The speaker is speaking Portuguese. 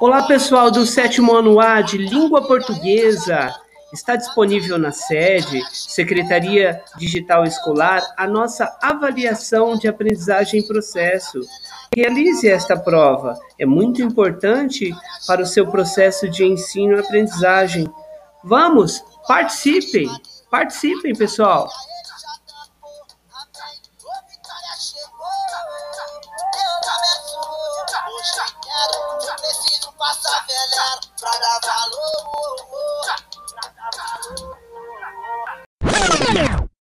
Olá, pessoal do sétimo ano A de Língua Portuguesa. Está disponível na sede, Secretaria Digital Escolar, a nossa avaliação de aprendizagem em processo. Realize esta prova, é muito importante para o seu processo de ensino e aprendizagem. Vamos, participem, participem, pessoal. Stop galera. Já preciso passar valor, pra dar valor. Pra dar valor.